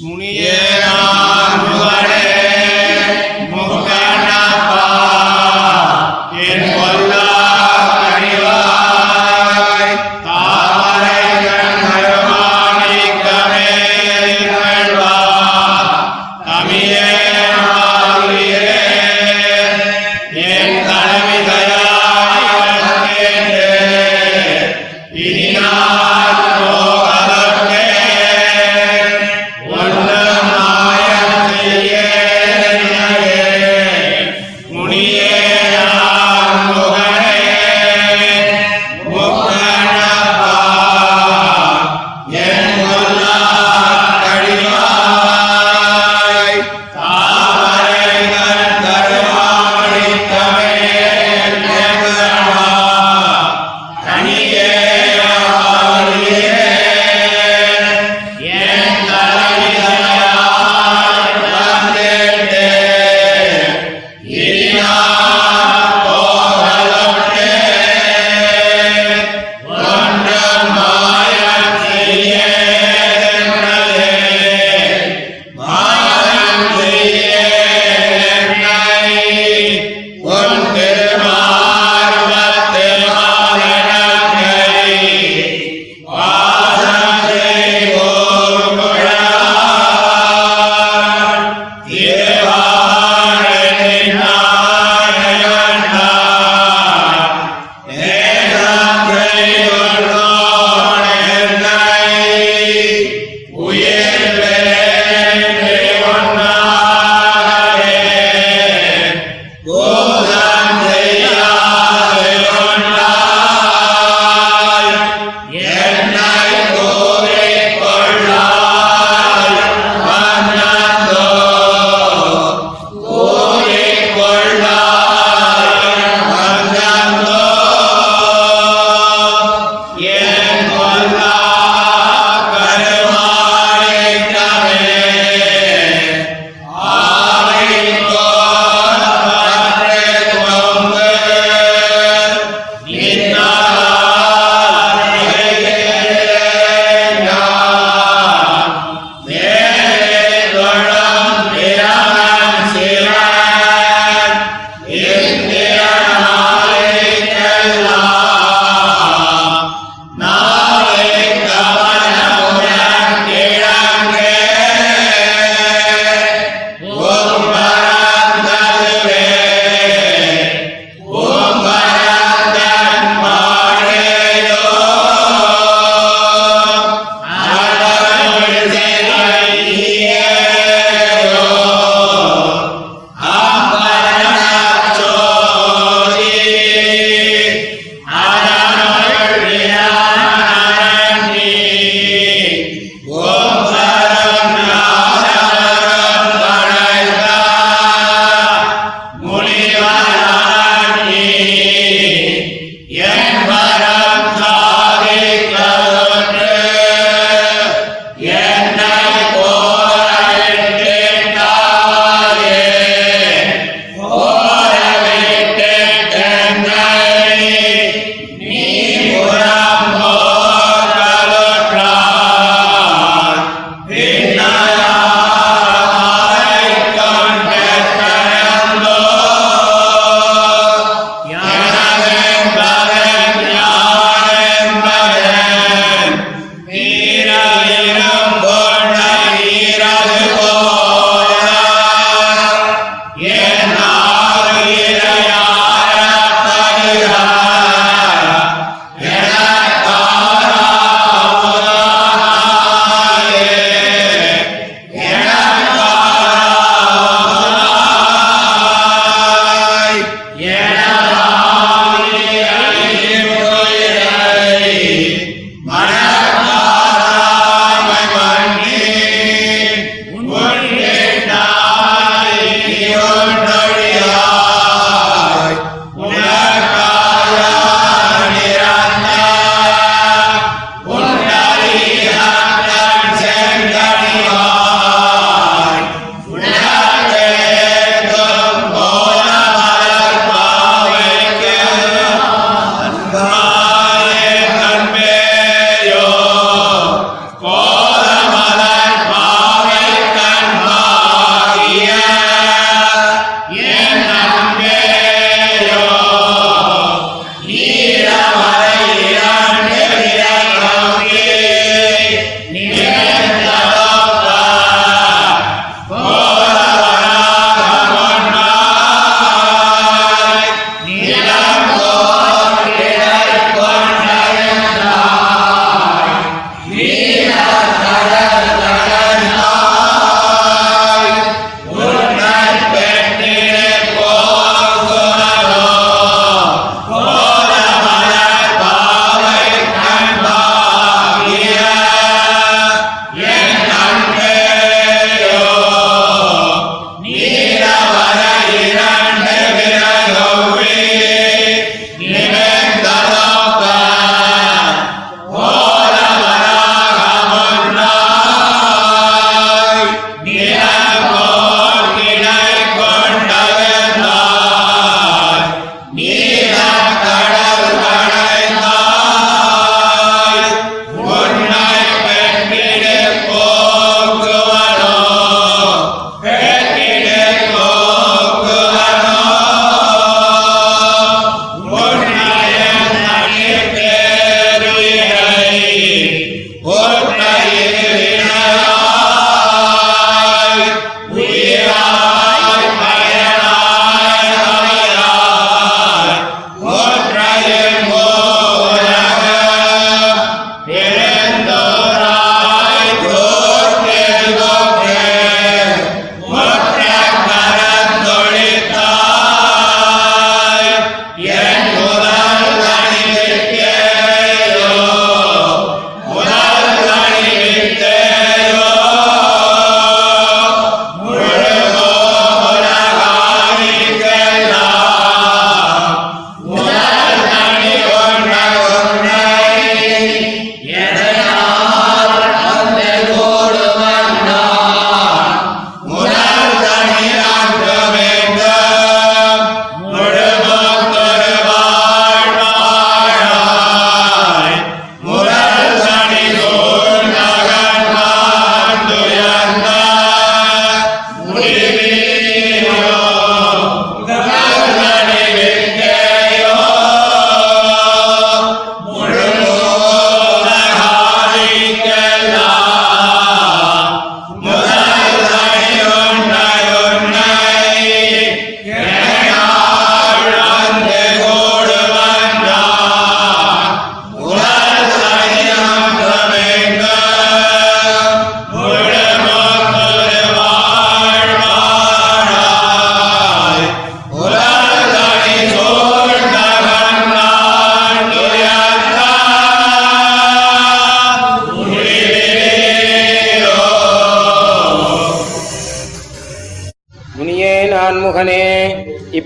முனியேனான்முகனே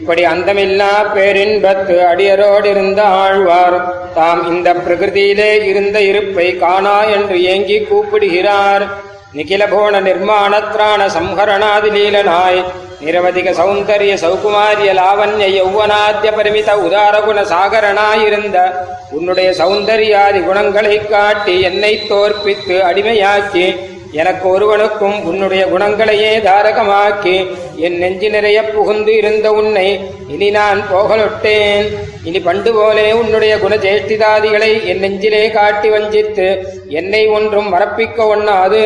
இப்படி அந்தமில்லா பேரின்பத்து அடியரோடிருந்த ஆழ்வார் தாம் இந்த பிரகிருதியிலே இருந்த இருப்பை காணா என்று ஏங்கி கூப்பிடுகிறார். நிகில போன நிர்மாணத்ராண சம்ஹரணாதிலீலனாய். நிரவதிக சௌந்தரிய சௌகுமாரிய லாவண்ய யௌவனாத்திய பரிமித உதாரகுண சாகரனாயிருந்த உன்னுடைய சௌந்தரியாதி குணங்களைக் காட்டி என்னை தோற்பித்து அடிமையாக்கி எனக்கு ஒருவனுக்கும் உன்னுடைய குணங்களையே தாரகமாக்கி என் நெஞ்சு நிறைய புகுந்து இருந்த உன்னை இனி நான் போகலொட்டேன். இனி பண்டு போலே உன்னுடைய குணஜேஷ்டிதாதிகளை என் நெஞ்சிலே காட்டி வஞ்சித்து என்னை ஒன்றும் மறப்பிக்க ஒண்ணாது.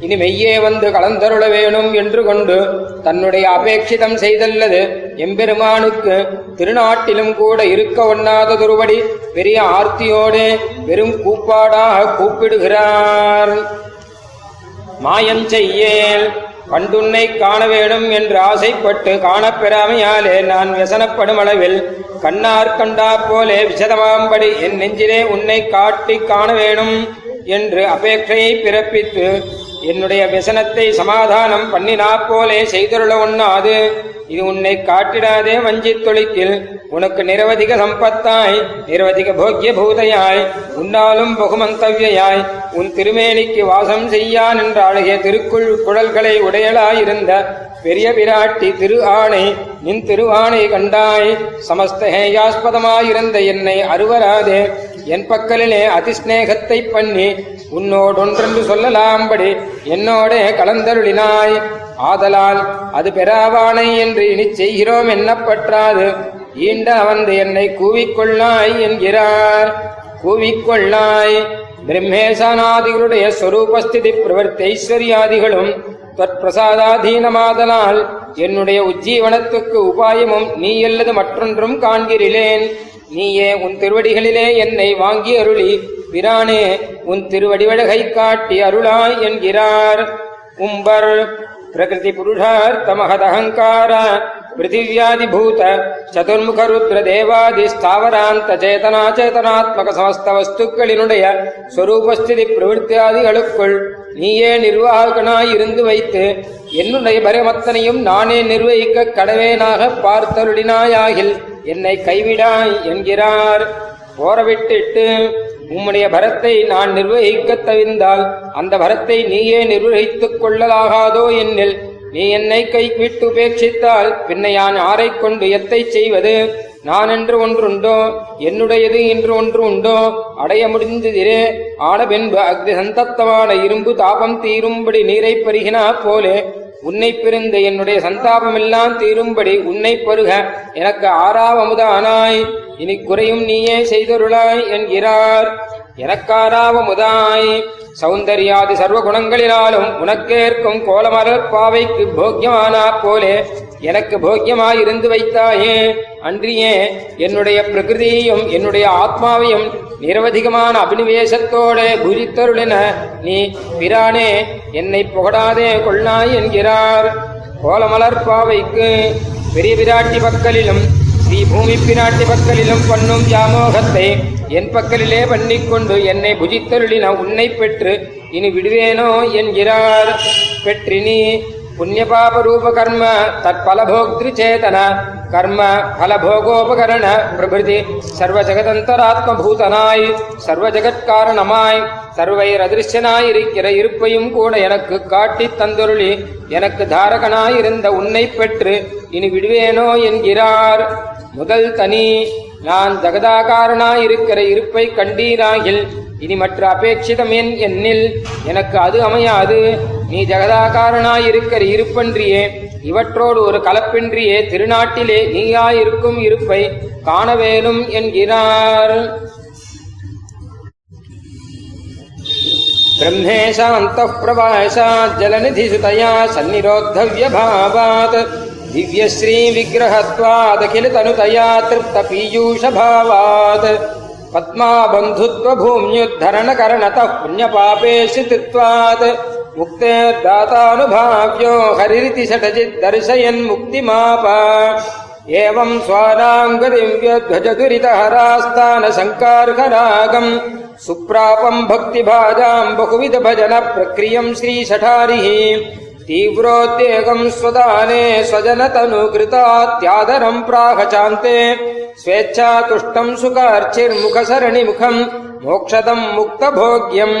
இனி மெய்யே வந்து கலந்தருள வேணும் என்று கொண்டு தன்னுடைய அபேட்சிதம் செய்தல்லது. எம்பெருமானுக்கு திருநாட்டிலும் கூட இருக்க ஒண்ணாததொருபடி பெரிய ஆர்த்தியோடு வெறும் கூப்பாடாக கூப்பிடுகிறார். மாயம் செய்யேல். பண்டுன்னை காண வேணும் என்று ஆசைப்பட்டு காணப்பெறாமையாலே நான் व्यசனப்படும் அளவில் கண்ணார் கண்டா போலே விசதமாம்படி என் நெஞ்சிலே உன்னை காட்டி காண வேணும் என்று அபேட்சையை பிறப்பித்து என்னுடைய விசனத்தை சமாதானம் பண்ணினா போலே செய்தருள ஒண்ணாது இது உன்னை காட்டிடாதே வஞ்சித் தொழிக்கில். உனக்கு நிரவதிக சம்பத்தாய் நிரவதிக போக்கிய பூதையாய் உன்னாலும் பகுமந்தவ்யாய் உன் திருமேனிக்கு வாசம் செய்யான் என்ற அழகிய திருக்குள் குழல்களை உடையலாயிருந்த பெரிய பிராட்டி திரு ஆணை நின் திருவானை கண்டாய். சமஸ்த ஹேயாஸ்பதமாயிருந்த என்னை அருவராதே என் பக்கலிலே அதிஸ்நேகத்தை பண்ணி உன்னோடொன்றென்று சொல்லலாம்படி என்னோடே கலந்தருளினாய். ஆதலால் அது பெறாவானை என்று இனி செய்கிறோம் என்னப்பற்றாது. ஈண்ட வந்து என்னை கூவிக்கொள்ளாய் என்கிறார். கூவிக்கொள்ளாய். பிரம்மேசானாதிகளுடைய ஸ்வரூபஸ்திதி பிரவர்த்தி ஐஸ்வர்யாதிகளும் பிரசாதாதீனமாதலால் என்னுடைய உஜ்ஜீவனத்துக்கு உபாயமும் நீ அல்லது மற்றொன்றும் காண்கிறேன் நீயே உன் திருவடிகளிலே என்னை வாங்கி அருளி. பிரானே உன் திருவடிவழகை காட்டி அருளாய் என்கிறார். உம்பர் பிரகிருதி புருஷார்த்த மகதஹங்கார பிருத்திவியாதிபூத சதுர்முக ருத்ர தேவாதி ஸ்தாவராந்த சேதனா சேதனாத்மக சமஸ்த வஸ்துக்களினுடைய ஸ்வரூபஸ்திதி பிரவருத்தியாதிகளுக்குள் நீயே நிர்வாகனாய் இருந்து வைத்து என்னுடைய பரமத்தனையும் நானே நிர்வகிக்க கடவேனாக பார்த்தருளினாயாகில். என்னை கைவிடாய் என்கிறார். போரவிட்டு உம்முடைய பரத்தை நான் நிர்வகிக்க தவிர்ந்தால் அந்த பரத்தை நீயே நிர்வகித்துக் கொள்ளலாகாதோ என்னில். நீ என்னை கைவிட்டு உபேட்சித்தால் பின்ன யான் ஆரை கொண்டு எத்தை செய்வது? நான் என்று ஒன்றுண்டோ? என்னுடையது என்று ஒன்று உண்டோ அடைய முடிந்ததிரே. ஆனபென்பு அக்னி சந்தத்தமான இரும்பு தாபம் தீரும்படி நீரை பருகினா போலே. உன்னை பிரிந்து என்னுடைய சந்தாபமெல்லாம் தீரும்படி உன்னை பருக. எனக்கு ஆறாவமுதானாய் இனி குறையும் நீயே செய்தருளாய் என்கிறார். எனக்காராவமுதாய் சௌந்தர்யாதி சர்வ குணங்களினாலும் உனக்கேற்கும் கோலமலர் பாவைக்கு போக்கியமானா போலே. எனக்கு போக்கியமாயிருந்து வைத்தாயே. அன்றியே என்னுடைய பிரகிருதியையும் என்னுடைய ஆத்மாவையும் நிரவதிகமான அபினிவேசத்தோட புஜித்தருளின நீ பிரானே என்னை புகழாதே கொள்ளாய் என்கிறார். கோலமலர் பாவைக்கு பெரிய பிராட்டி பக்கலிலும் ஸ்ரீ பூமி பிராட்டி பக்கலிலும் பண்ணும் வியாமோகத்தை என் பக்கலிலே பண்ணிக்கொண்டு என்னை புஜித்தருளின உன்னை பெற்று இனி விடுவேனோ என்கிறார். பெற்றினி புண்ணியபாப ரூப கர்ம தற்பலபோக்திரு சேதன கர்ம பலபோகோபகரண பிரபிருதி சர்வ சர்வ ஜெகத்காரணமாய் சர்வைர் அதிருஷ்யனாயிருக்கிற இருப்பையும் கூட எனக்கு காட்டித் தந்தொருளி எனக்கு தாரகனாயிருந்த உன்னை பெற்று இனி விடுவேனோ என்கிறார். முதல் தனி நான் ஜகதாகாரனாயிருக்கிற இருப்பை கண்டீராகில் இனி மற்ற அபேட்சிதம் என் என்னில் எனக்கு அது அமையாது நீ ஜகதாகாரனாயிருக்கிற இருப்பன்றியே இவற்றோடு ஒரு கலப்பின்றியே திருநாட்டிலே நீயாயிருக்கும் இருப்பை காணவேலும் என்கிறார் ब्रह्मेशान्तः प्रवासात् जलनिधिसुतया सन्निरोद्धव्यभावात् दिव्यश्रीविग्रहत्वादखिलतनुतया तृप्तपीयूषभावात् पद्माबन्धुत्वभूम्युद्धरणकरणतः पुण्यपापेषु तित्वात् मुक्तेर्दातानुभाव्यो हरिरिति षटजिद्दर्शयन्मुक्तिमाप एवं स्वानाङ्गदिव्यध्वजदुरितहरास्तानशङ्कार्हरागम् सुप्रापम् भक्तिभाजाम् बहुविधभजनप्रक्रियम् श्रीषठारिः तीव्रोद्वेगम् स्वदाने स्वजनतनुकृतात्यादरम् प्राहचान्ते ஸ்வேச்சாதுஷ்டம் சுகார்ச்சிர்முகசரணிமுகம் மோக்ஷதம் முக்தபோக்யம்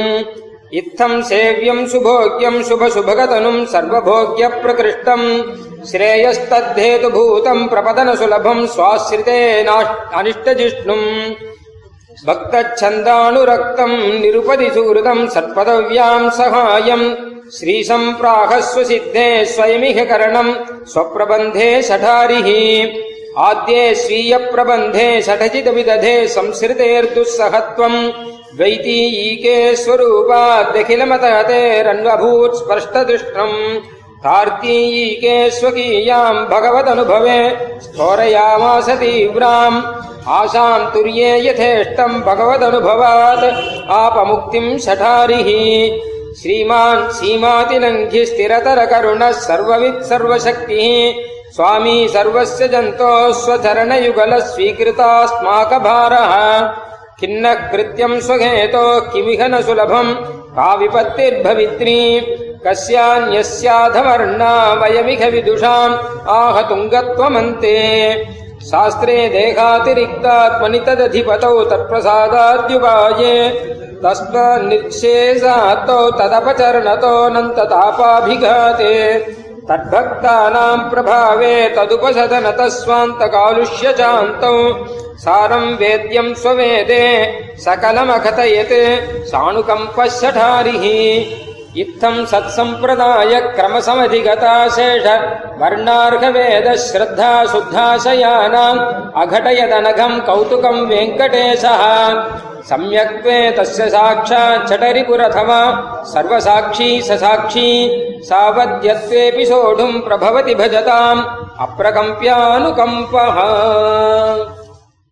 இத்தம் சேவியம் சுபோக்யம் சுபசுபகதனும் சர்வபோக்ய பிரகிருஷ்டம் ஸ்ரேயஸ்தேதுபூதம் பிரபதன சுலபம் சுவாசிரிதே அனிஷ்டஜிஷ்ணும் பக்தச்சந்தானுரக்தம் நிருபதி சுகிருதம் சற்பதவியாம் சகாயம் ஸ்ரீசம்பிராகஸ்வசித்தே ஸ்வயமிக கரணம் ஸ்வப்பிரபந்தே சடாரிஹி आद्ये स्वीयप्रबन्धे शठचिदविदधे संसृतेर्दुःसहत्वम् द्वैतीयीके स्वरूपादखिलमतहतेरन्वभूत् स्पष्टदृष्टम् कार्तीयीके स्वकीयाम् भगवदनुभवे स्फोरयामास तीव्राम् आशाम् तुर्ये यथेष्टम् भगवदनुभवात् आपमुक्तिम् शठारिः श्रीमान् सीमातिलङ्घि स्थिरतरकरुणः सर्ववित् सर्वशक्तिः स्वामी सर्वस्य जन्तोः स्वचरणयुगलः स्वीकृतास्माकभारः खिन्नः कृत्यम् स्वघेतो किमिह न सुलभम् का विपत्तिर्भवित्री कस्यान्यस्याधमर्णा वयमिह विदुषाम् आहतुङ्गत्वमन्ते शास्त्रे देहातिरिक्तात्मनि तदधिपतौ तत्प्रसादाद्युगाये तस्मान्निःशेषात्तौ तदपचरणतोऽनन्ततापाभिघाते तद्भक्तानाम् प्रभावे तदुपसदनतः स्वान्तकालुष्यचान्तौ सारम् वेद्यम् स्ववेदे सकलमकथयत् सानुकम्पः शठारिः इत्थम् सत्सम्प्रदाय क्रमसमधिगता शेष वर्णार्हवेद श्रद्धा शुद्धाशयानाम् अघटयदनघम् कौतुकम् वेङ्कटेशः सम्यक्त्वे तस्य साक्षाच्छटरिपुरथमा सर्वसाक्षी स साक्षी सावद्यत्वेऽपि सोढुम् प्रभवति भजताम् अप्रकम्प्यानुकम्पः